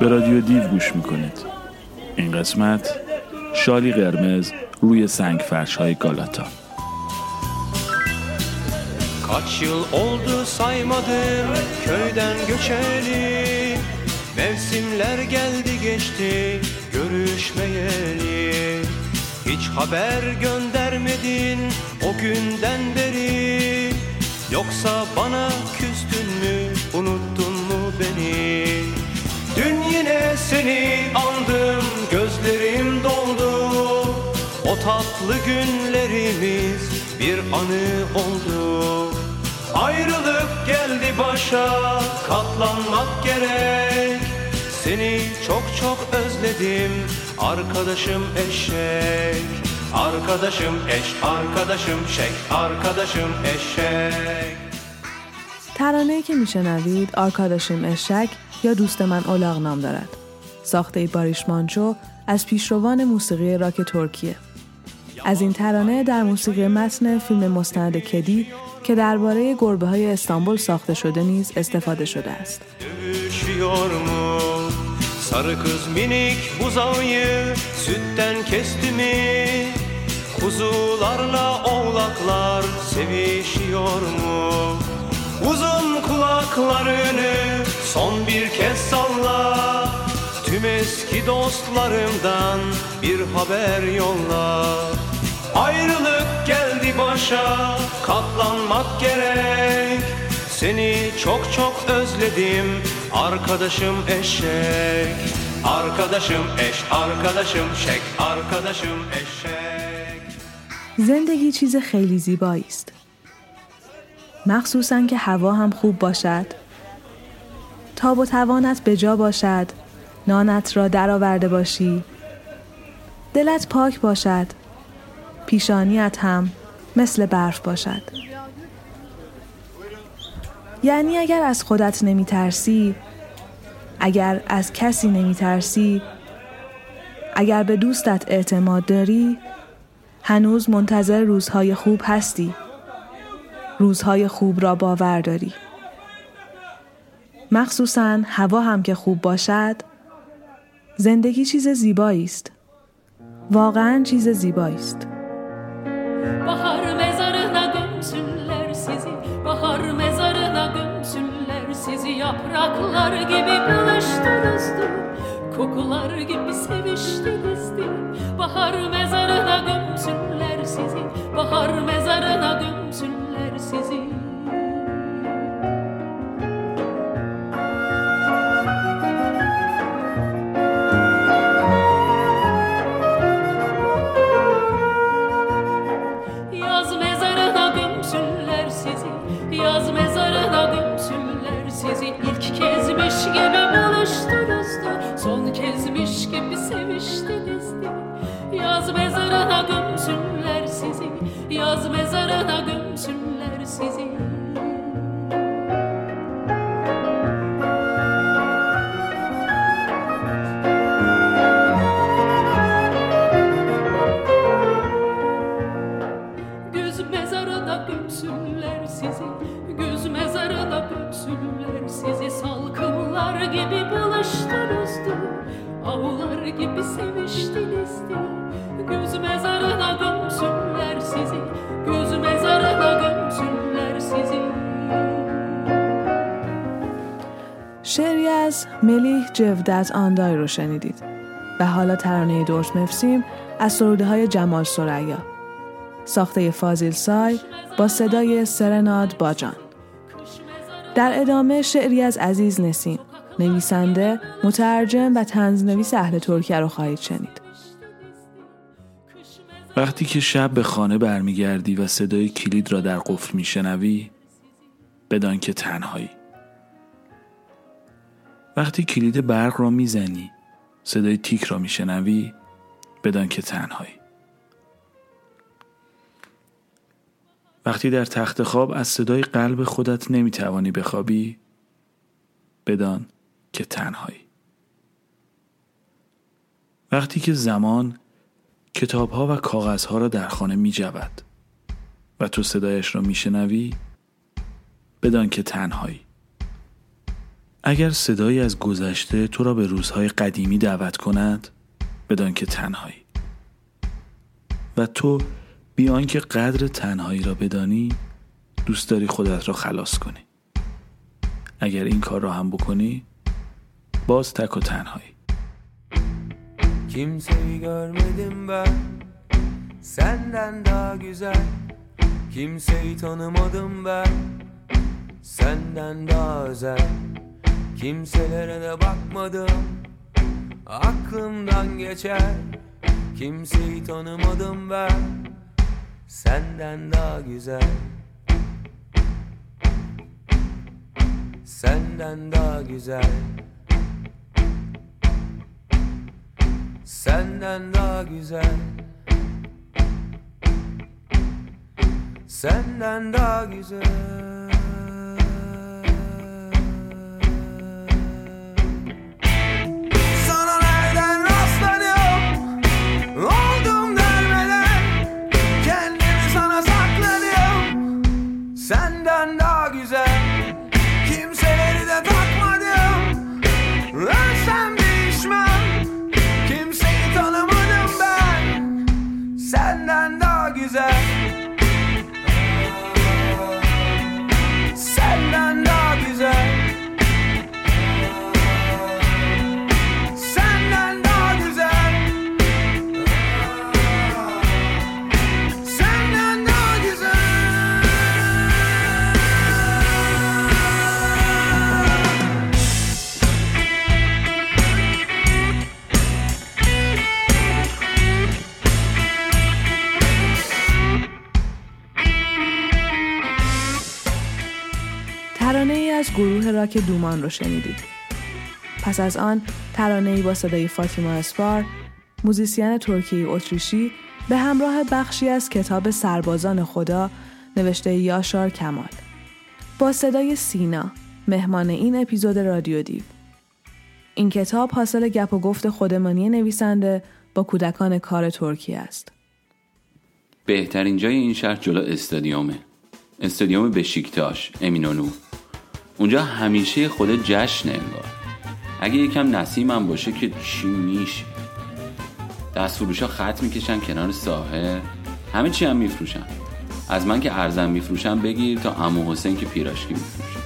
به رادیو دیو گوش میکنید این قسمت شالی قرمز روی سنگ فرش های گالاتا Kaç yıl oldu saymadım köyden göçeli Mevsimler geldi geçti görüşmeyeli Hiç haber göndermedin o günden beri Yoksa bana küstün mü unuttun seni andım gözlerim doldu O tatlı günlerimiz bir anı oldu Ayrılık geldi başa katlanmak gerek Seni çok çok özledim arkadaşım eşek Arkadaşım eş, arkadaşım şek, arkadaşım eşek ترانه که میشنوید آرکاداشیم اشک یا دوست من اولاغ نام دارد. ساخته باریش مانچو از پیشروان موسیقی راک ترکیه. از این ترانه در موسیقی متن فیلم مستند کدی که درباره گربه های استانبول ساخته شده نیز استفاده شده است. Sarı kız minik buzağıyı sütten kesti mi? Kuzularla oğlaklar sevişiyor mu? Uzun kulaklarını son bir kez salla Tüm eski dostlarımdan bir haber yolla Ayrılık geldi başa katlanmak gerek Seni çok çok özledim arkadaşım eşek Arkadaşım eş, arkadaşım şek, arkadaşım eşek زندگی چیز خیلی زیبایی است. مخصوصا که هوا هم خوب باشد. تاب و توانت به جا باشد. نانت را درآورده باشی. دلت پاک باشد. پیشانیت هم مثل برف باشد. یعنی اگر از خودت نمی ترسی، اگر از کسی نمی ترسی، اگر به دوستت اعتماد داری، هنوز منتظر روزهای خوب هستی. روزهای خوب را باور داری. مخصوصا هوا هم که خوب باشد زندگی چیز زیبایی است. واقعا چیز زیبایی است. Bahar mezarına gömsünler sizi Bahar mezarına gömsünler sizi Yapraklar gibi buluştunuzdu Kokular gibi seviştinizdi Bahar mezarına gömsünler sizi Bahar mezarına gömsünler sizi Seviştinizdi Yaz mezarına gömsünler sizi. Yaz mezarına gömsünler ملیح جودت آندای رو شنیدید. و حالا ترانه درست مفسیم از سروده های جمال سریا ساخته فازیل سای با صدای سرناد باجان. در ادامه شعری از عزیز نسین نویسنده مترجم و تنزنویس اهل ترکیه رو خواهید شنید. وقتی که شب به خانه برمیگردی و صدای کلید را در قفل میشنوی بدان که تنهایی. وقتی کلید برق را می‌زنی صدای تیک را میشنوی بدان که تنهایی. وقتی در تخت خواب از صدای قلب خودت نمی‌توانی بخوابی بدان که تنهایی. وقتی که زمان کتابها و کاغذها را در خانه می جود و تو صدایش را می شنوی بدان که تنهایی. اگر صدایی از گذشته تو را به روزهای قدیمی دعوت کند بدان که تنهایی. و تو بیان که قدر تنهایی را بدانی دوست داری خودت را خلاص کنی. اگر این کار را هم بکنی باز تک و تنهایی. Kimseyi görmedim ben Senden daha güzel Kimseyi tanımadım ben Senden daha özel Kimselere de bakmadım. Aklımdan geçer. Kimseyi tanımadım ben. Senden daha güzel. Senden daha güzel. Senden daha güzel. Senden daha güzel güzel گروه راک دومان رو شنیدید. پس از آن ترانه ای با صدای فاطیما اسپار، موزیسین ترکی اتریشی به همراه بخشی از کتاب سربازان خدا نوشته یاشار کمال. با صدای سینا، مهمان این اپیزود رادیو دیو. این کتاب حاصل گپ و گفت خودمانی نویسنده با کودکان کار ترکی است. بهترین جای این شهر جلو استادیومه استادیوم بشیکتاش امینونو اونجا همیشه خود جشن انگار. اگه یکم نسیم هم باشه که چی میشه؟ دست فروشا خط می‌کشن کنار ساحل. همه چی هم میفروشن. از من که ارزم میفروشن بگیر تا امو حسین که پیراشکی میفروشن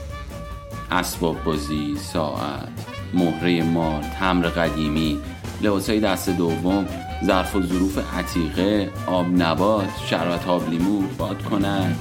اسباب بازی ساعت مهره مار تمر قدیمی لباسای دست دوم ظرف و ظروف عتیقه آب نبات شربت آب لیمو باد کنن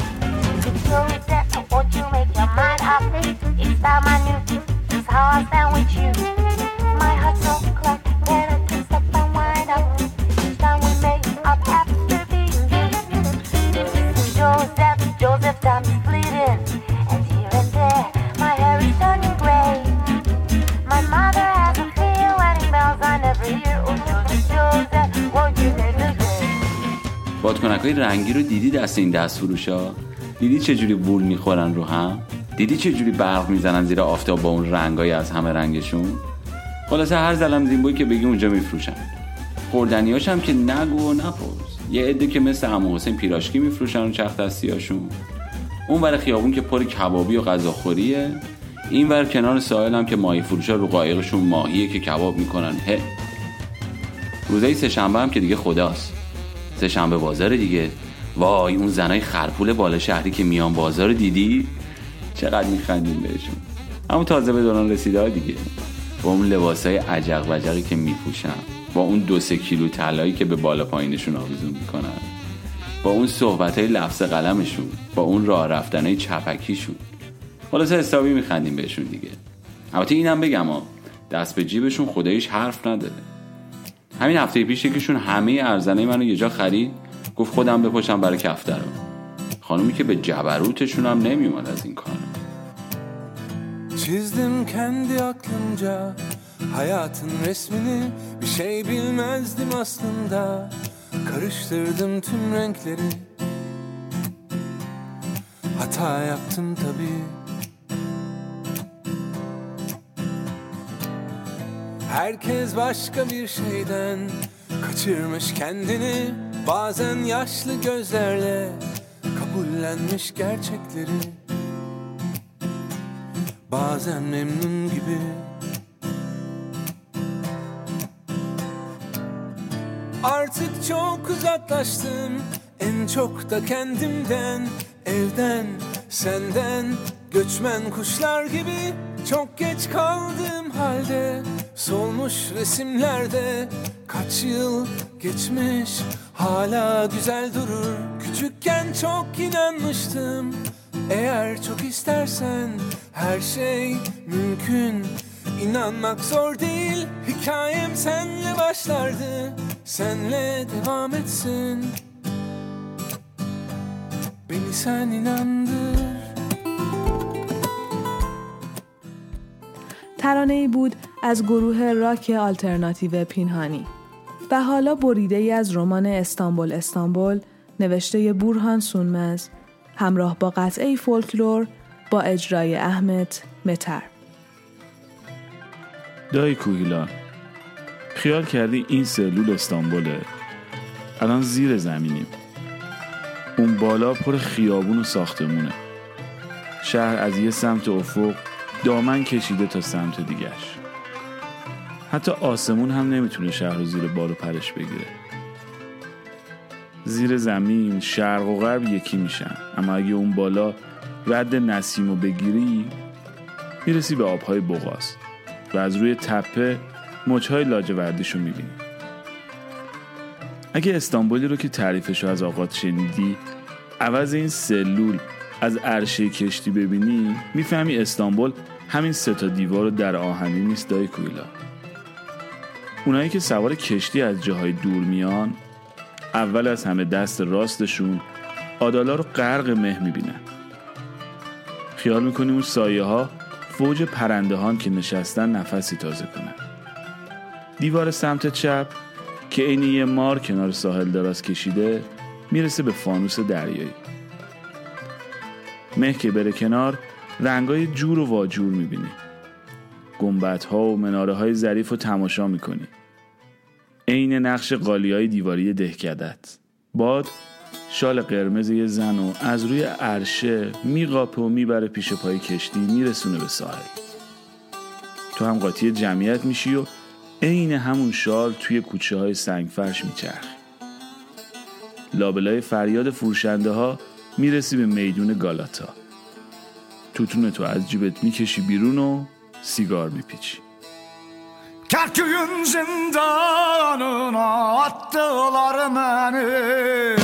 بادکنک های رنگی رو دیدی دست این دست فروش ها؟ دیدی چجوری وول می‌خورن رو هم؟ دیدی چجوری برق می‌زنن زیر آفتاب با اون رنگای از همه رنگشون؟ خلاصه هر زلم زیمبوی که بگی اونجا میفروشن. خوردنیاش هم که نگو و نپرس. یه عده که مثل عمو حسین پیراشکی میفروشن اون چرخ دستیاشون. اون ور خیابون که پر کبابی و غذاخوریه. این ور کنار ساحل هم که ماهی فروشا رو قایقشون ماهیه که کباب می‌کنن. هه. روزای سهشنبه هم که دیگه خداست. سهشنبه بازار دیگه. وای اون زنای خرپول بالا شهری که میان بازار دیدی؟ چقدر میخندیم بهشون. همون تازه به دوران رسیده دیگه. با اون لباس های عجق وجقی که میپوشن. با اون دو سه کیلو طلایی که به بالا پایینشون آویزون می‌کنن. با اون صحبت های لفظ قلمشون. با اون راه رفتن های چپکیشون. خلاصه حسابی میخندیم بهشون دیگه. البته اینم بگم ها دست به جیبشون خداییش حرف نداره. همین هفته پیش یکیشون همه ارزنه منو یه جا خرید. گفت خودم بپاشم برای کفترم خانومی که به جبروتشون هم نمیومد از این کار Çizdim kendi aklımca hayatın resmini Bir şey bilmezdim aslında Karıştırdım tüm renkleri Hata yaptım tabii Herkes başka bir şeyden kaçırmış kendini Bazen yaşlı gözlerle kabullenmiş gerçekleri. Bazen memnun gibi. Artık çok uzaklaştım en çok da kendimden Evden, senden, göçmen kuşlar gibi Çok geç kaldığım halde Solmuş resimlerde Kaç yıl geçmiş Hala güzel durur Küçükken çok inanmıştım Eğer çok istersen Her şey mümkün İnanmak zor değil Hikayem senle başlardı Senle devam etsin Beni sen inandır ترانه ای بود از گروه راک آلترناتیو پینهانی و حالا بریده ای از رمان استانبول استانبول نوشته بورهان سونمز همراه با قطعه فولکلور با اجرای احمد متر. دایی کوهیلا خیال کردی این سلول استانبوله؟ الان زیر زمینیم. اون بالا پر خیابون و ساختمونه. شهر از یه سمت افق دامن کشیده تا سمت دیگرش. حتی آسمون هم نمی‌تونه شهر رو زیر بال و پرش بگیره. زیر زمین شرق و غرب یکی میشن. اما اگه اون بالا رد نسیم رو بگیری می‌رسی به آبهای بغاز و از روی تپه مچهای لاجوردیش رو می‌بینی. اگه استانبولی رو که تعریفش رو از آغاز شنیدی عوض این سلول از عرشه کشتی ببینی می‌فهمی استانبول همین سه تا دیوار در آهنی نیست دای کویلا. اونایی که سوار کشتی از جاهای دور میان اول از همه دست راستشون آدالا رو غرق مه می‌بینن. خیال می‌کنی اون سایه ها فوج پرنده هان که نشستن نفسی تازه کنن. دیوار سمت چپ که عین یه مار کنار ساحل دراز کشیده می‌رسه به فانوس دریایی. مه که بره کنار رنگای جور و واجور می‌بینی گنبت ها و مناره های ظریف رو تماشا می‌کنی. عین نقش قالی های دیواری دهکدت. باد شال قرمز یه زن و از روی عرشه میقاپه و می‌بره پیش پای کشتی میرسونه به ساحل. تو هم قاطی جمعیت میشی و عین همون شال توی کوچه های سنگ فرش میچرخی. لابلای فریاد فروشنده ها می‌رسی به میدون گالاتا. توتون تو از جیبت می‌کشی بیرون و sigar bir piç. Kerküyün zindanına attılar beni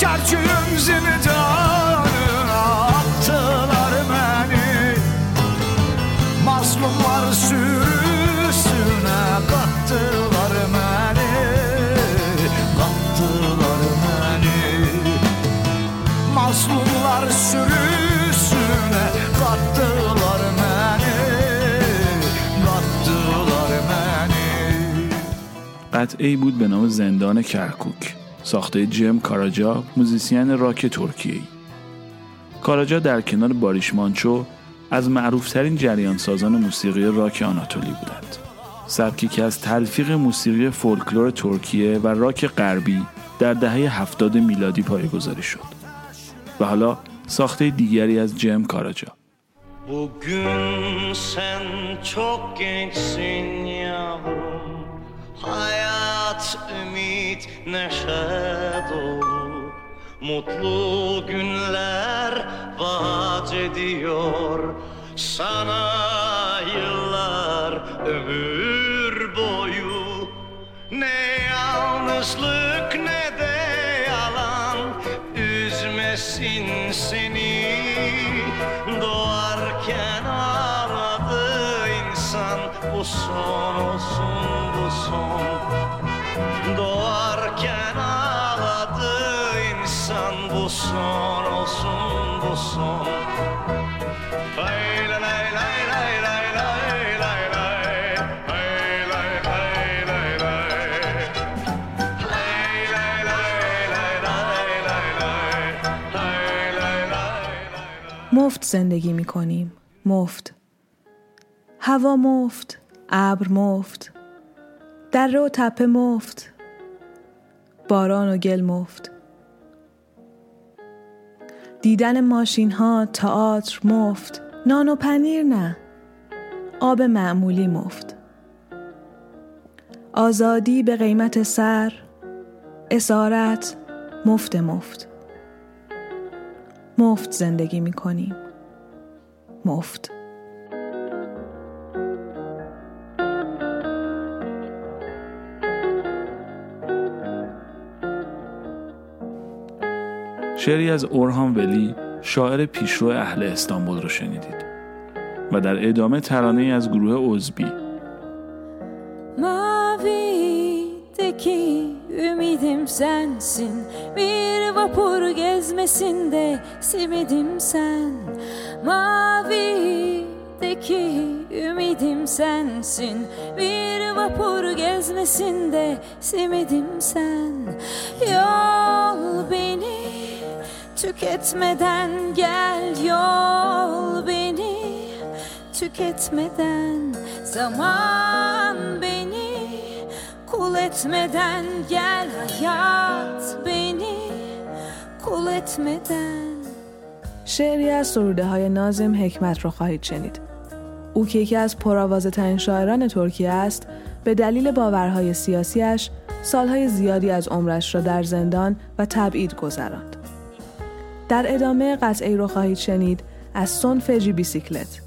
Kerküyün zindanına قطعه بود به نام زندان کرکوک ساخته جم کاراجا موزیسین راک ترکیه‌ای. کاراجا در کنار باریش مانچو از معروفترین جریان سازان موسیقی راک آناتولی بودند. سبکی که از تلفیق موسیقی فولکلور ترکیه و راک غربی در دهه هفتاد میلادی پایه‌گذاری شد و حالا ساخته دیگری از جم کاراجا. Bugün sen çok gençsin yavrum Hayat, ümit, neşe dolu. Mutlu günler vaat ediyor. Sana yıllar ömür boyu. Ne yalnızlık زندگی می کنیم. مفت. هوا مفت. ابر مفت. دره و تپه مفت. باران و گل مفت. دیدن ماشین ها، تئاتر مفت، نان و پنیر نه آب معمولی مفت آزادی به قیمت سر اسارت مفت مفت مفت زندگی می کنیم مفت. شعری از اورهان ولی شاعر پیشرو اهل استانبول رو شنیدید و در ادامه ترانه از گروه عزبی Mavideki ümidim sensin Bir vapur gezmesinde simidim sen Mavideki ümidim sensin. Bir vapur gezmesinde simidim sen. Yol beni tüketmeden gel Yol beni tüketmeden. Zaman beni kul etmeden gel hayat beni kul etmeden شعری از سروده های نازم حکمت را خواهید شنید. او که یکی از پرآوازه ترین شاعران ترکیه است، به دلیل باورهای سیاسیش سالهای زیادی از عمرش را در زندان و تبعید گذراند. در ادامه قطعی را خواهید شنید از سون فجی بیسیکلت،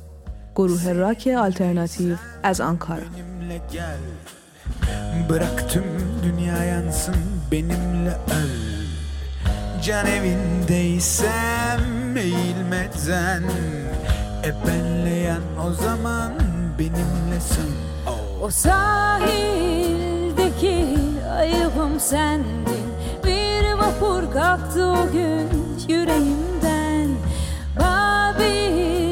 گروه راک آلترناتیو از آنکارا. benimle gel Bırak tüm dünya yansın benimle öl Can evindeysem eğilmeden E benle yan o zaman benimle sın O sahildeki ayıbım sendin Bir vapur kalktı o gün yüreğimden. Babil'deki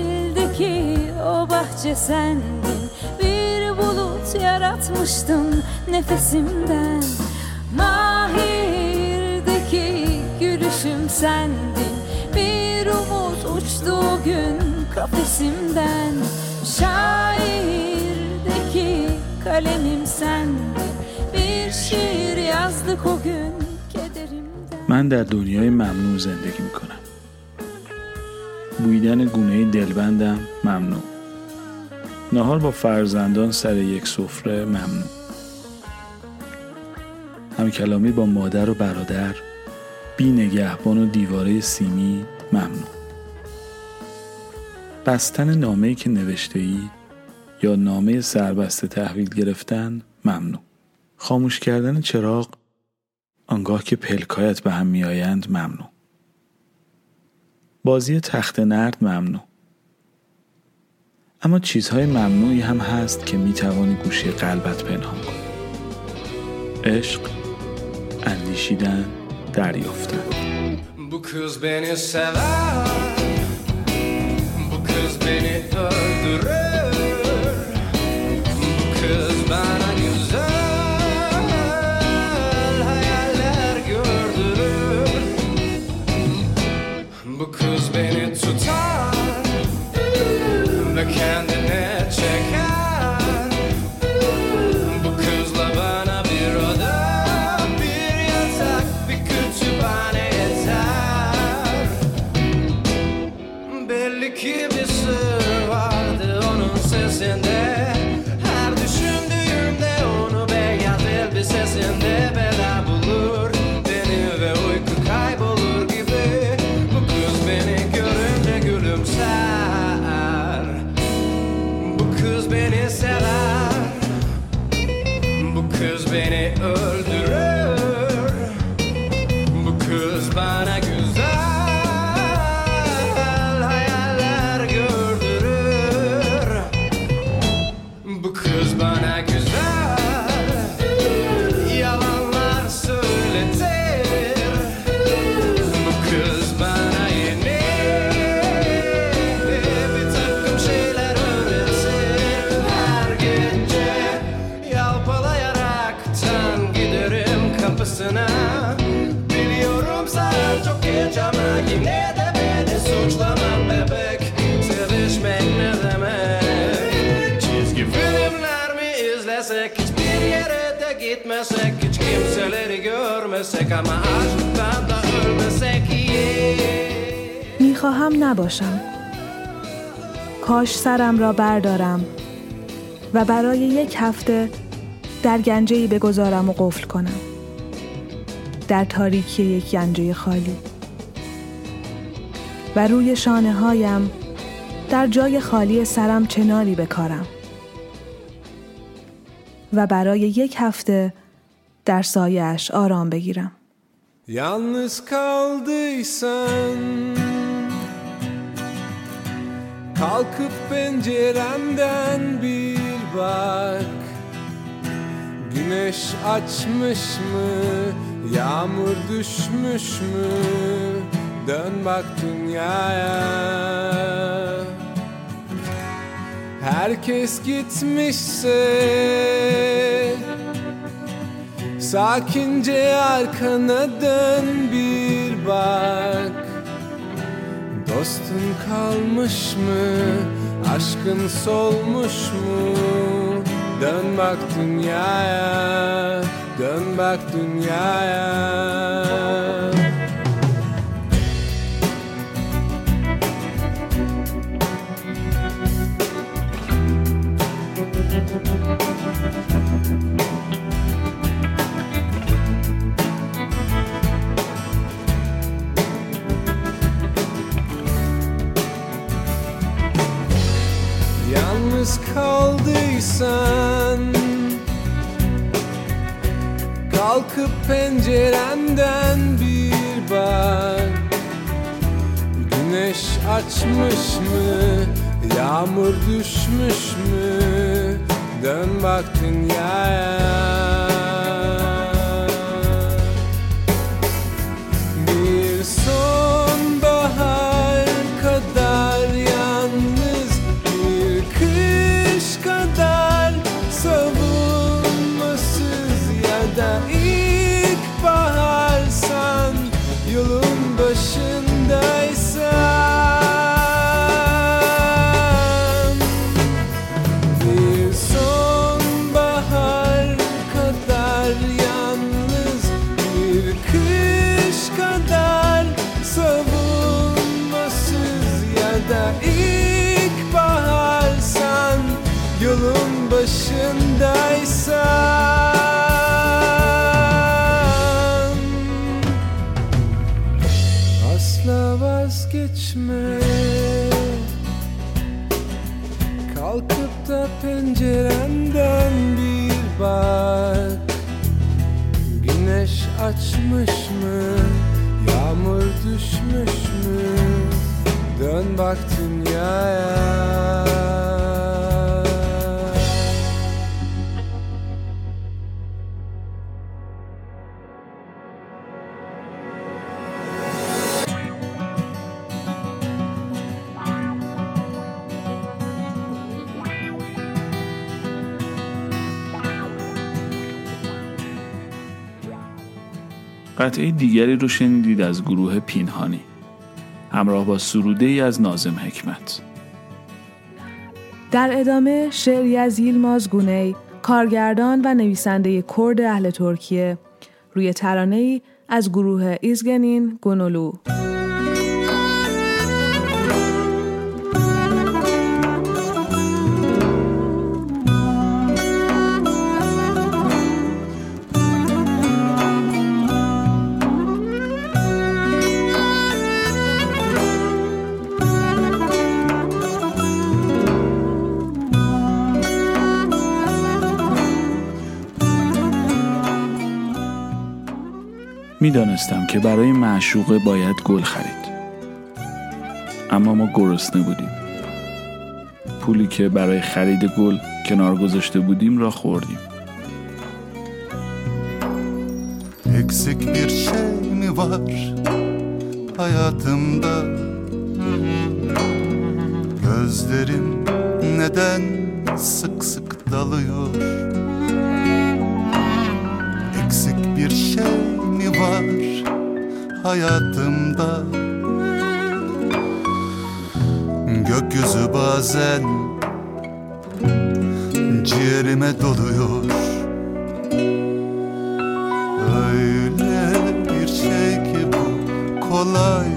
o bahçe sendin Bir bulut yaratmıştın nefesimden. Mahir'deki gülüşüm sendin gün kafesimden. Şairdeki kalemim sendin Bir şiir yazdık o gün kederimden. من در دنیای ممنوع زندگی می کنم بویدن گونه دلبندم ممنوع. نهار با فرزندان سر یک سفره ممنوع. همکلامی با مادر و برادر بی نگهبان و دیواره سیمی ممنوع. بستن نامه‌ای که نوشته ای یا نامه سربسته تحویل گرفتن ممنوع. خاموش کردن چراغ آنگاه که پلکایت به هم میآیند ممنوع. بازی تخت نرد ممنوع. اما چیزهای ممنوعی هم هست که می توانی گوشه قلبت پنهان کنی. عشق اندیشیدن دریافتن. Beni öldürür Bu kız bana güzel hayaller gördürür. Bu kız beni tutar Ve kendine می‌خواهم نباشم. کاش سرم را بردارم و برای یک هفته در گنجه‌ای بگذارم و قفل کنم. در تاریکی یک گنجه خالی. و روی شانه هایم در جای خالی sərم چناری بکارم. و برای یک هفته در سایش آرام بگیرم Yalnız kaldıysan Kalkıp pencerenden bir bak Güneş açmış mı Yağmur düşmüş mü Dön bak dünyaya Herkes gitmişse Sakince arkana dön bir bak Dostun kalmış mı? Aşkın solmuş mu? Dön bak dünyaya Dön bak dünyaya Yalnız kaldıysan Kalkıp pencerenden bir bak. Güneş açmış mı Yağmur düşmüş mü? Dön bak dünyaya قطعه دیگری رو شنیدید از گروه پینهانی. همراه با سروده ای از نازم حکمت. در ادامه شعری از ییلماز گونی کارگردان و نویسنده کرد اهل ترکیه. روی ترانه‌ای از گروه ایزگنین گونولو. می‌دانستم که برای معشوقه باید گل خرید. اما ما گرسنه بودیم. پولی که برای خرید گل کنار گذاشته بودیم را خوردیم. Eksik bir şey mi var hayatımda? Gözlerim neden sık sık dalıyor? Eksik bir şey var hayatımda. Gökyüzü bazen ciğerime doluyor. Öyle bir şey ki bu kolay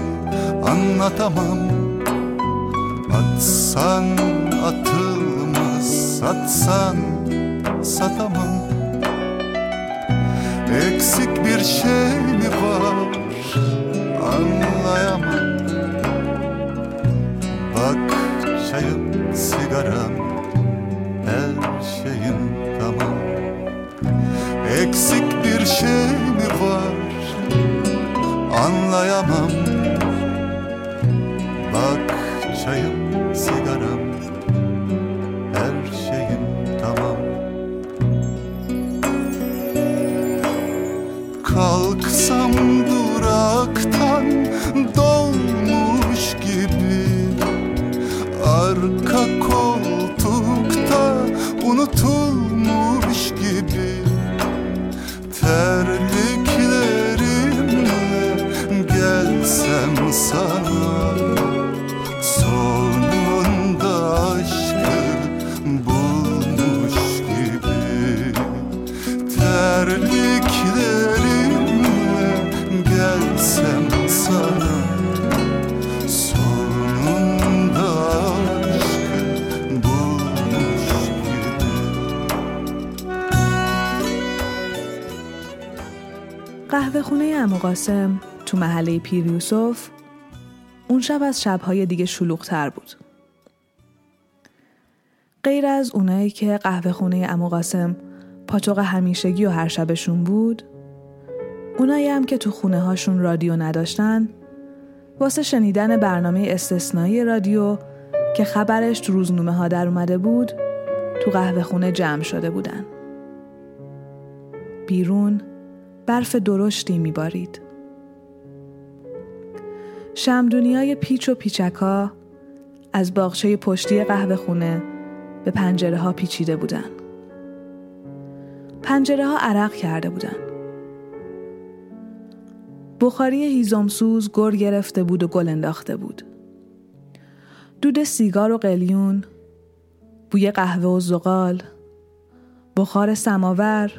anlatamam. Satsan atılmaz Satsan satamam Eksik bir şey mi var? Anlayamam. Bak çayım sigaram Her şeyim tamam. Eksik bir şey mi var? Anlayamam قهوه خونه امو قاسم تو محله پیر یوسف اون شب از شبهای دیگه شلوغتر بود. غیر از اونایی که قهوه خونه امو قاسم پاتوق همیشگی و هر شبشون بود اونایی هم که تو خونه هاشون رادیو نداشتن واسه شنیدن برنامه استثنایی رادیو که خبرش تو روزنامه ها در اومده بود تو قهوه خونه جمع شده بودن. بیرون برف درشتی میبارید. شمدونی های پیچ و پیچکا از باغچه پشتی قهوه خونه به پنجره ها پیچیده بودن. پنجره ها عرق کرده بودن. بخاری هیزمسوز گر گرفته بود و گل انداخته بود. دود سیگار و قلیون، بوی قهوه و زغال، بخار سماور،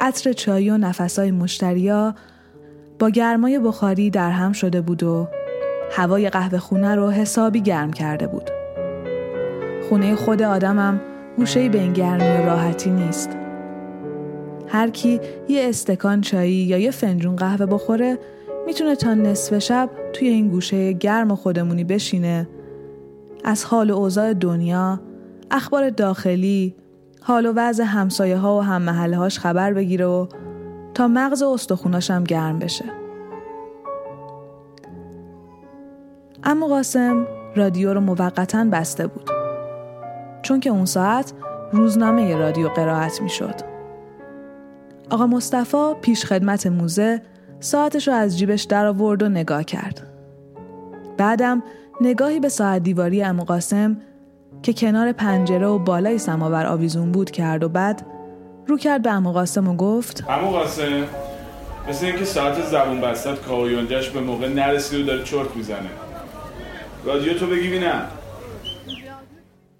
عطر چایی و نفسای مشتریا با گرمای بخاری در هم شده بود و هوای قهوه خونه رو حسابی گرم کرده بود. خونه خود آدمم گوشه به این گرمی و راحتی نیست. هر کی یه استکان چایی یا یه فنجون قهوه بخوره می‌تونه تا نصف شب توی این گوشه گرم خودمونی بشینه از حال و اوضاع دنیا، اخبار داخلی، حال و وضع همسایه ها و هم محله هاش خبر بگیره و تا مغز استخوناش هم گرم بشه. اما قاسم رادیو رو موقتا بسته بود. چون که اون ساعت روزنامه رادیو قرائت می شد. آقا مصطفی پیش خدمت موزه ساعتش رو از جیبش در آورد و نگاه کرد. بعدم نگاهی به ساعت دیواری امو قاسم که کنار پنجره و بالای سماور آویزون بود کرد و بعد رو کرد به امو قاسم و گفت همون قاسم مثل اینکه ساعت زبون بستت کاویونجش به موقع نرسید و داره چرت می‌زنه. رادیو تو بگی بینم.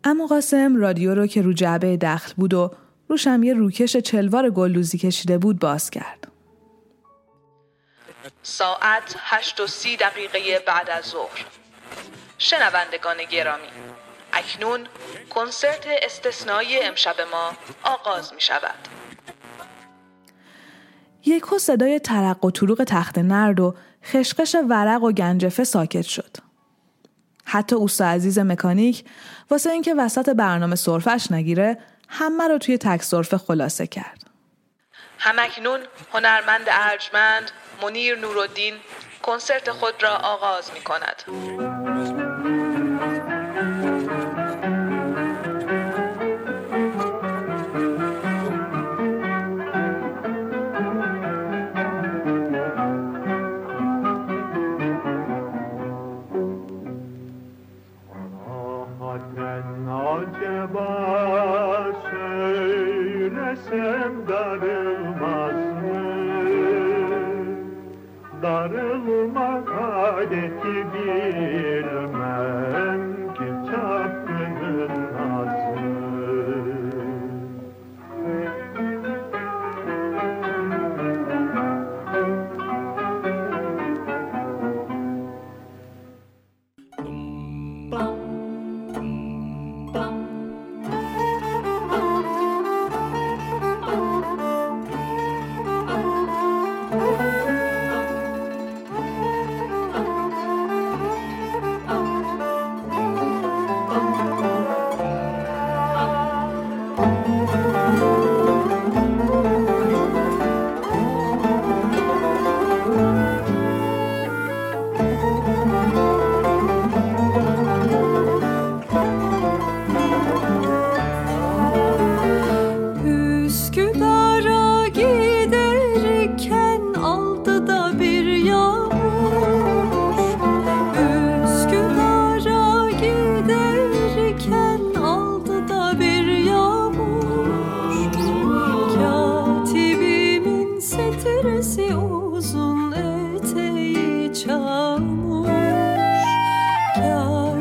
امو قاسم رادیو رو که رو جعبه دخل بود و روشم یه روکش چلوار گلدوزی کشیده بود باز کرد. ساعت هشت و سی دقیقه بعد از ظهر. شنوندگان گرامی اکنون کنسرت استثنایی امشب ما آغاز می شود یکو صدای ترق و طروق تخت نرد و خشخش ورق و گنجفه ساکت شد. حتی اوستا عزیز مکانیک واسه اینکه وسط برنامه سرفش نگیره همه رو توی تک سرفه خلاصه کرد. همکنون هنرمند ارجمند منیر نورالدین کنسرت خود را آغاز می کند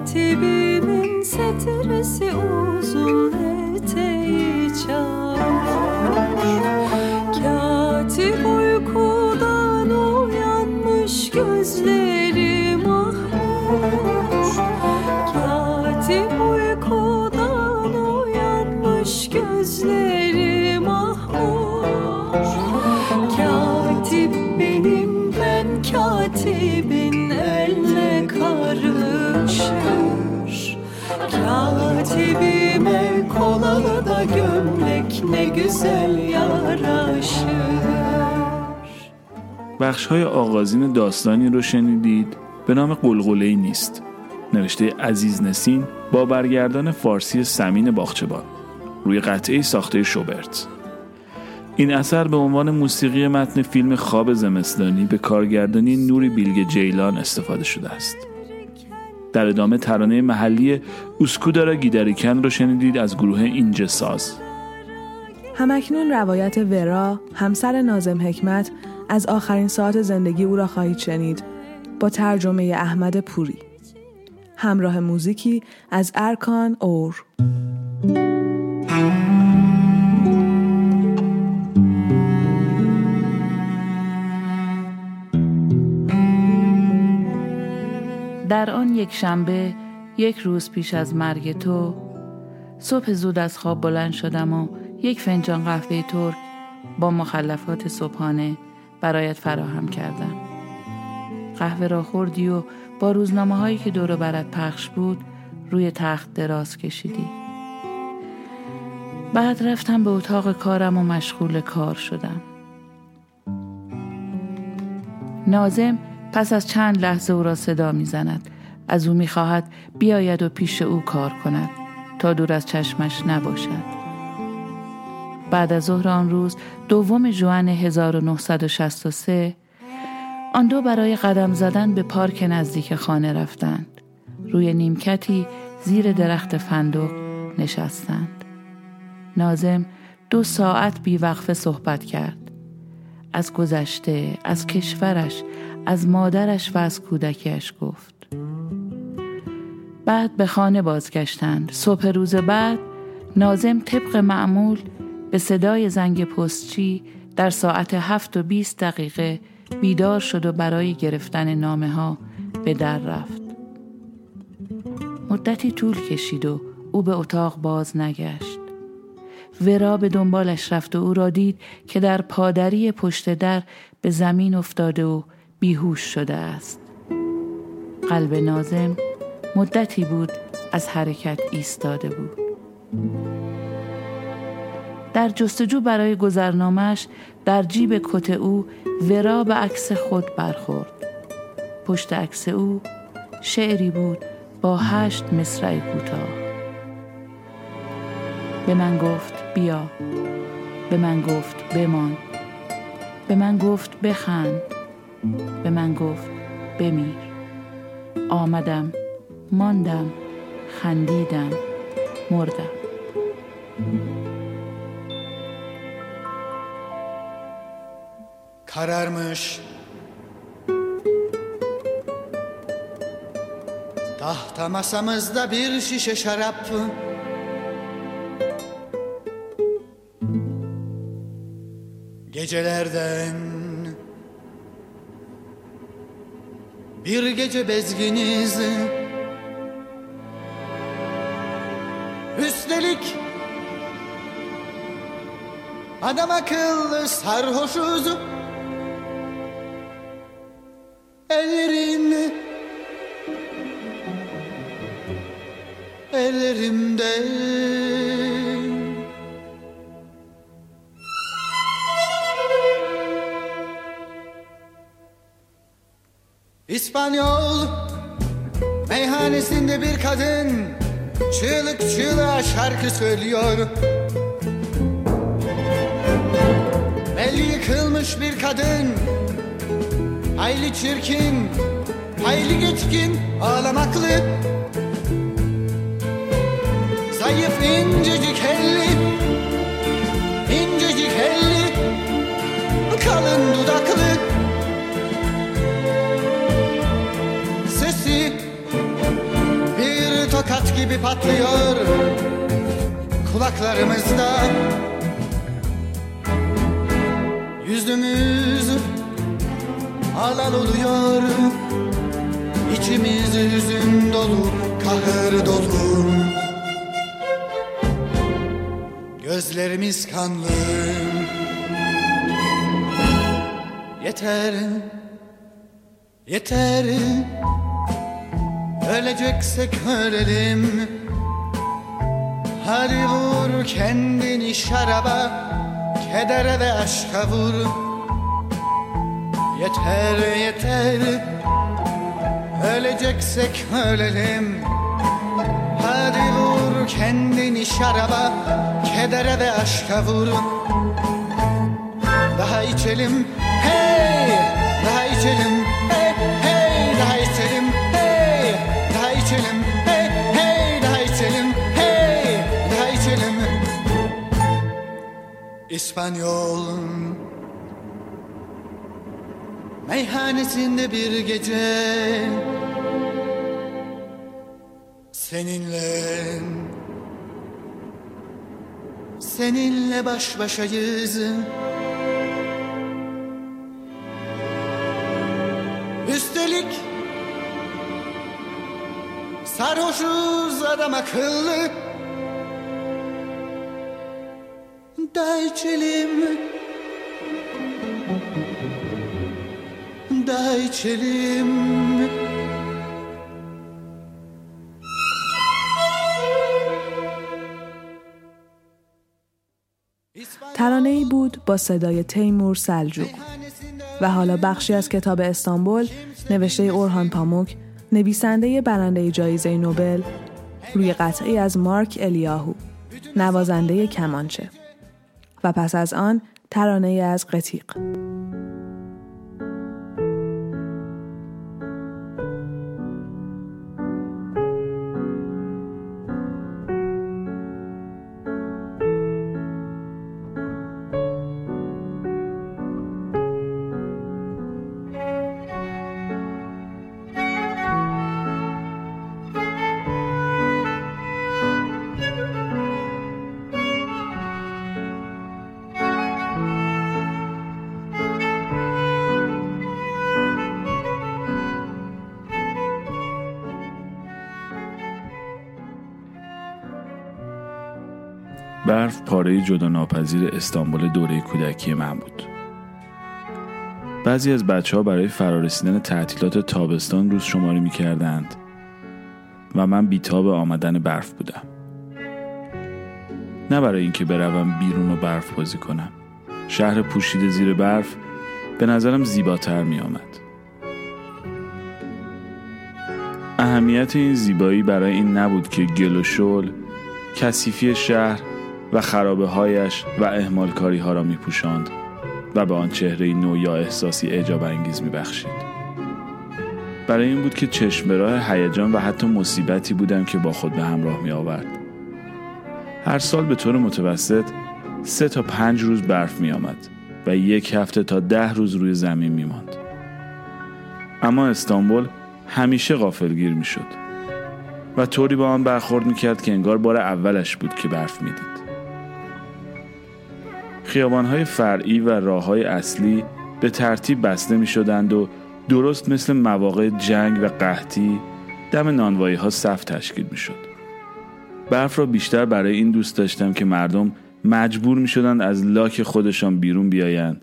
Katibimin setiresi uzun eteği çal. Kolalı da gömlek ne güzel yaraşır. بخش های آغازین داستانی رو شنیدید. به نام قلقله نیست. نوشته عزیز نسین با برگردان فارسی سمین باغچبان روی قطعه ساخته شوبرت. این اثر به عنوان موسیقی متن فیلم خواب زمستانی به کارگردانی نوری بیلگ جیلان استفاده شده است. در ادامه ترانه محلی اسکودارا گیدریکن رو شنیدید از گروه اینجه ساز. همکنون روایت ورا همسر نازم حکمت از آخرین ساعت زندگی او را خواهید شنید با ترجمه احمد پوری. همراه موزیکی از ارکان اور. در آن یک شنبه یک روز پیش از مرگ تو صبح زود از خواب بلند شدم و یک فنجان قهوه ترک با مخلفات صبحانه برایت فراهم کردم. قهوه را خوردی و با روزنامه هایی که دور برت پخش بود روی تخت دراز کشیدی. بعد رفتم به اتاق کارم و مشغول کار شدم. نازم پس از چند لحظه او را صدا می‌زند. از او می‌خواهد بیاید و پیش او کار کند تا دور از چشمش نباشد. بعد از ظهر آن روز دوم ژوئن 1963 آن دو برای قدم زدن به پارک نزدیک خانه رفتند. روی نیمکتی زیر درخت فندق نشستند. نازم دو ساعت بیوقفه صحبت کرد. از گذشته از کشورش از مادرش و از کودکیش گفت. بعد به خانه بازگشتند. صبح روز بعد نازم طبق معمول به صدای زنگ پستچی در ساعت هفت و بیست دقیقه بیدار شد و برای گرفتن نامه ها به در رفت. مدتی طول کشید و او به اتاق باز نگشت. ورا به دنبالش رفت و او را دید که در پادری پشت در به زمین افتاده و بیهوش شده است. قلب نازم مدتی بود از حرکت ایستاده بود. در جستجو برای گذرنامش در جیب کت او ورا به عکس خود برخورد. پشت عکس او شعری بود با هشت مصرع کوتاه. به من گفت بیا. به من گفت بمان. به من گفت بخند. به من گفت بمیر آمدم ماندم خندیدم مردم Kararmış Tahta masamızda bir şişe şarap Gecelerden Bir gece bezginiz Üstelik Adam akıllı sarhoşuz Ellerin Ellerimde İspanyol meyhanesinde bir kadın çığlık çığlığa şarkı söylüyor. Belli yıkılmış bir kadın hayli çirkin, hayli geçkin, ağlamaklı. Zayıf incecik elli, gibi patlıyor kulaklarımızda. Yüzümüz alal oluyor İçimiz hüzün dolu, kahır dolu. Gözlerimiz kanlı. Yeter, yeter. Öleceksek ölelim. Hadi vur kendini şaraba Kedere ve aşka vur. Yeter yeter. Öleceksek ölelim. Hadi vur kendini şaraba Kedere ve aşka vur. Daha içelim. Hey! Daha içelim. Hey hey İspanyol Meyhanesinde bir gece Seninle Seninle baş başayız. Üstelik Sarhoşuz adam akıllı Da içelim Da içelim ترانه ای بود با صدای تیمور سلجوق و حالا بخشی از کتاب استانبول نوشته اورهان پاموک نویسنده برنده جایزه نوبل روی قطعی از مارک الیاهو نوازنده کمانچه. و پس از آن ترانه از قتیق. برف پاره جدا ناپذیر استانبول دوره کودکی من بود. بعضی از بچه ها برای فرارسیدن تعطیلات تابستان روز شماری می کردند و من بیتاب آمدن برف بودم. نه برای اینکه بروم بیرون و برف بازی کنم. شهر پوشیده زیر برف به نظرم زیباتر می آمد. اهمیت این زیبایی برای این نبود که گل و شل، کثیفی شهر و خرابه هایش و اهمال کاری ها را می پوشاند و به آن چهره نو یا احساسی اعجاب انگیز می بخشید. برای این بود که چشم به راه هیجان و حتی مصیبتی بودم که با خود به همراه می آورد. هر سال به طور متوسط سه تا پنج روز برف می آمد و یک هفته تا ده روز روی زمین می ماند. اما استانبول همیشه غافلگیر می شد و طوری با آن برخورد می کرد که انگار بار اولش بود که برف می دید. خیابانهای فرعی و راههای اصلی به ترتیب بسته می شدند و درست مثل مواقع جنگ و قحطی دم نانوایی ها صف تشکیل می شد. برف را بیشتر برای این دوست داشتم که مردم مجبور می شدند از لاک خودشان بیرون بیایند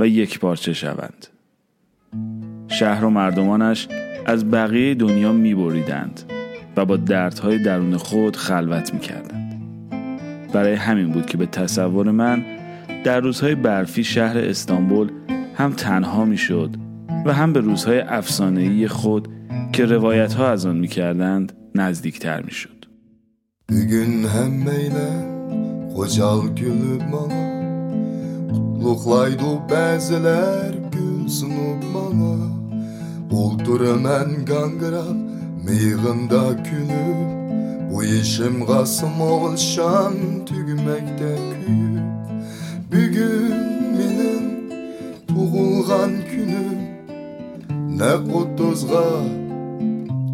و یک پارچه شوند. شهر و مردمانش از بقیه دنیا می بریدند و با دردهای درون خود خلوت می کردند. برای همین بود که به تصور من در روزهای برفی شهر استانبول هم تنها می شد و هم به روزهای افسانه‌ای خود که روایت ها از آن می کردند نزدیکتر می شد. Bir gün hemmeyle kocal gülüp bana Kutluqlaydı bəzilər gül sunup bana Oldur mən qanqırab meyğında külüp Bu işim Qasım oğul şan tügməkdə küyüp Bugün menin tug'ilgan kunim na o'ttizga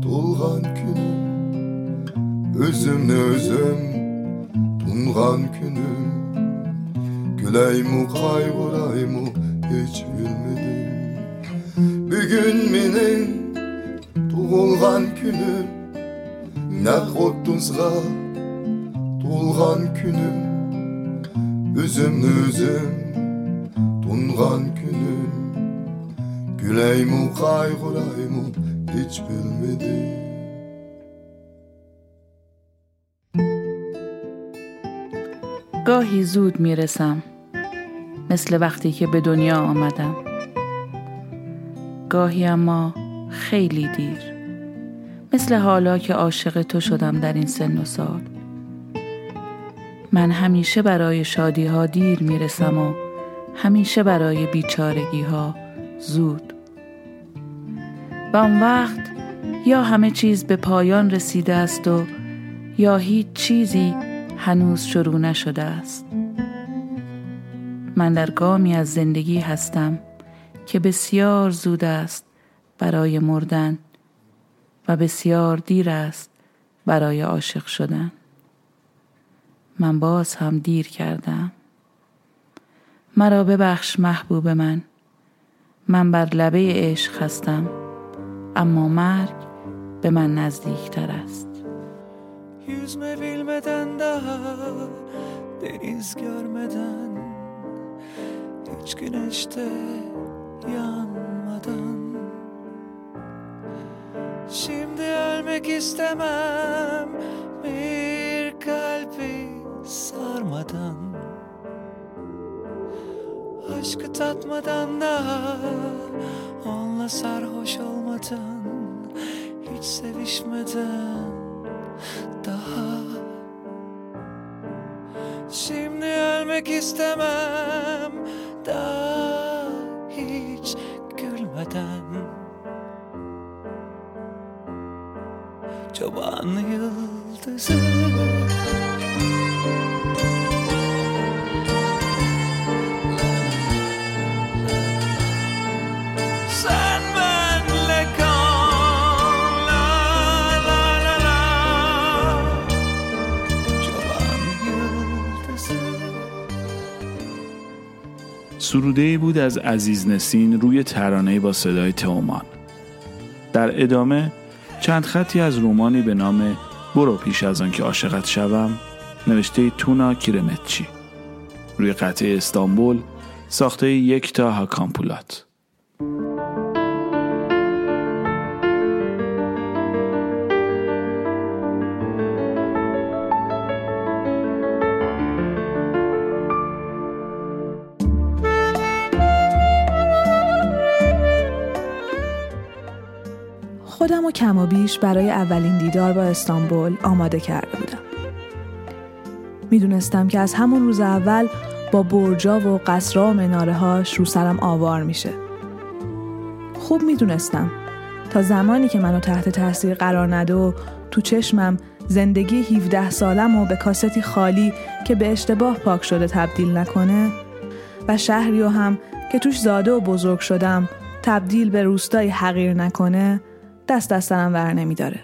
to'lgan kunim o'zimni o'zim tung'an kunim kulaymi qayg'uraymi hech bilmadim bugun mening tug'ilgan kunim na o'ttizga to'lgan kunim Üzümlü üzüm tungan günüm Güleymu kaygıraymu hiç bilmedim. گاهی زود می‌رسم مثل وقتی که به دنیا آمدم. گاهی اما خیلی دیر مثل حالا که عاشق تو شدم در این سن و سال. من همیشه برای شادی ها دیر می‌رسم و همیشه برای بیچارگی ها زود. و اون وقت یا همه چیز به پایان رسیده است و یا هیچ چیزی هنوز شروع نشده است. من در گامی از زندگی هستم که بسیار زود است برای مردن و بسیار دیر است برای عاشق شدن. من باز هم دیر کردم. مرا ببخش محبوب من. من بر لبه عشق هستم. اما مرگ به من نزدیکتر است. دیز گرمدن هیچ که نشته یانمدن شیمده علمه کستمم میر کلپی. Sarmadan Aşkı tatmadan daha onunla sarhoş olmadan Hiç sevişmeden daha. Şimdi ölmek istemem daha hiç gülmeden. Çoban yıldızı سروده بود از عزیز نسین روی ترانه با صدای تئومان در ادامه چند خطی از رومانی به نام برو پیش از آن که عاشقت شوم نوشته تونا کیرمتچی روی قطعه استانبول ساخته یک تا هاکامپولات. خودم و کم و بیش برای اولین دیدار با استانبول آماده کرده بودم. می‌دونستم که از همون روز اول با برجا و قصرها و مناره هاش رو سرم آوار میشه. خوب می‌دونستم تا زمانی که منو تحت تاثیر قرار نده و تو چشمم زندگی 17 سالم و به کاستی خالی که به اشتباه پاک شده تبدیل نکنه و شهری هم که توش زاده و بزرگ شدم تبدیل به روستایی حقیر نکنه دست از سرم ور نمیداره.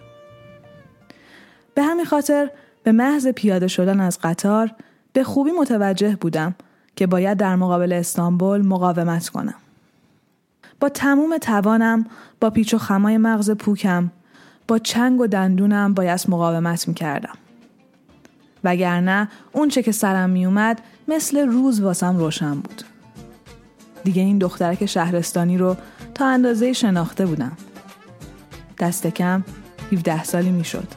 به همین خاطر به محض پیاده شدن از قطار به خوبی متوجه بودم که باید در مقابل استانبول مقاومت کنم. با تموم توانم با پیچ و خمای مغز پوکم با چنگ و دندونم بایست مقاومت می‌کردم. وگرنه اون چه که سرم میومد مثل روز واسم روشن بود. دیگه این دخترک شهرستانی رو تا اندازه شناخته بودم. دست کم 17 سالی می‌شد.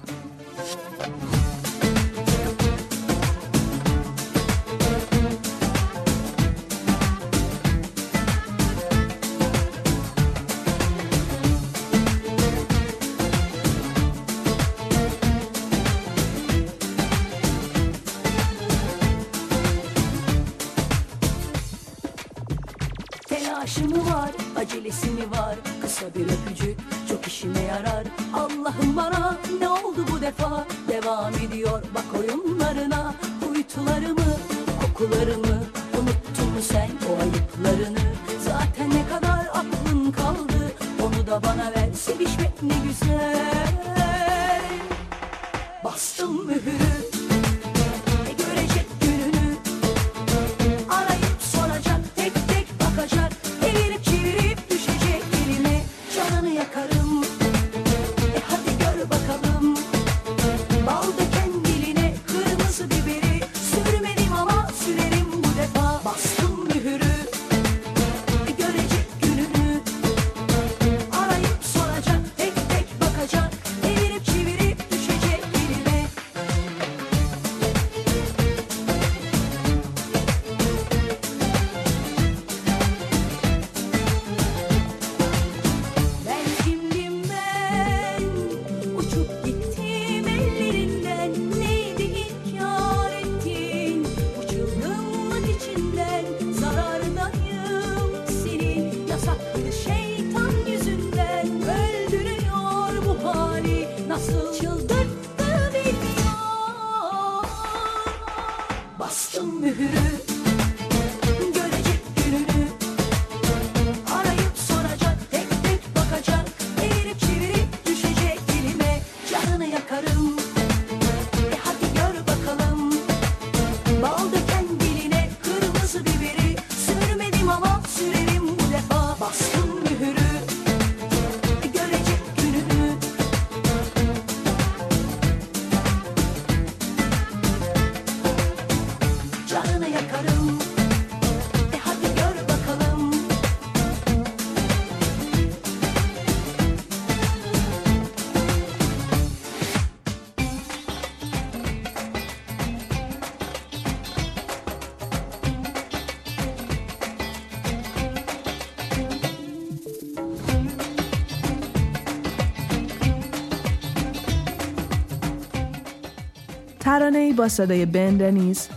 ترانه ای با صدای بن دنیز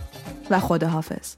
و خداحافظ.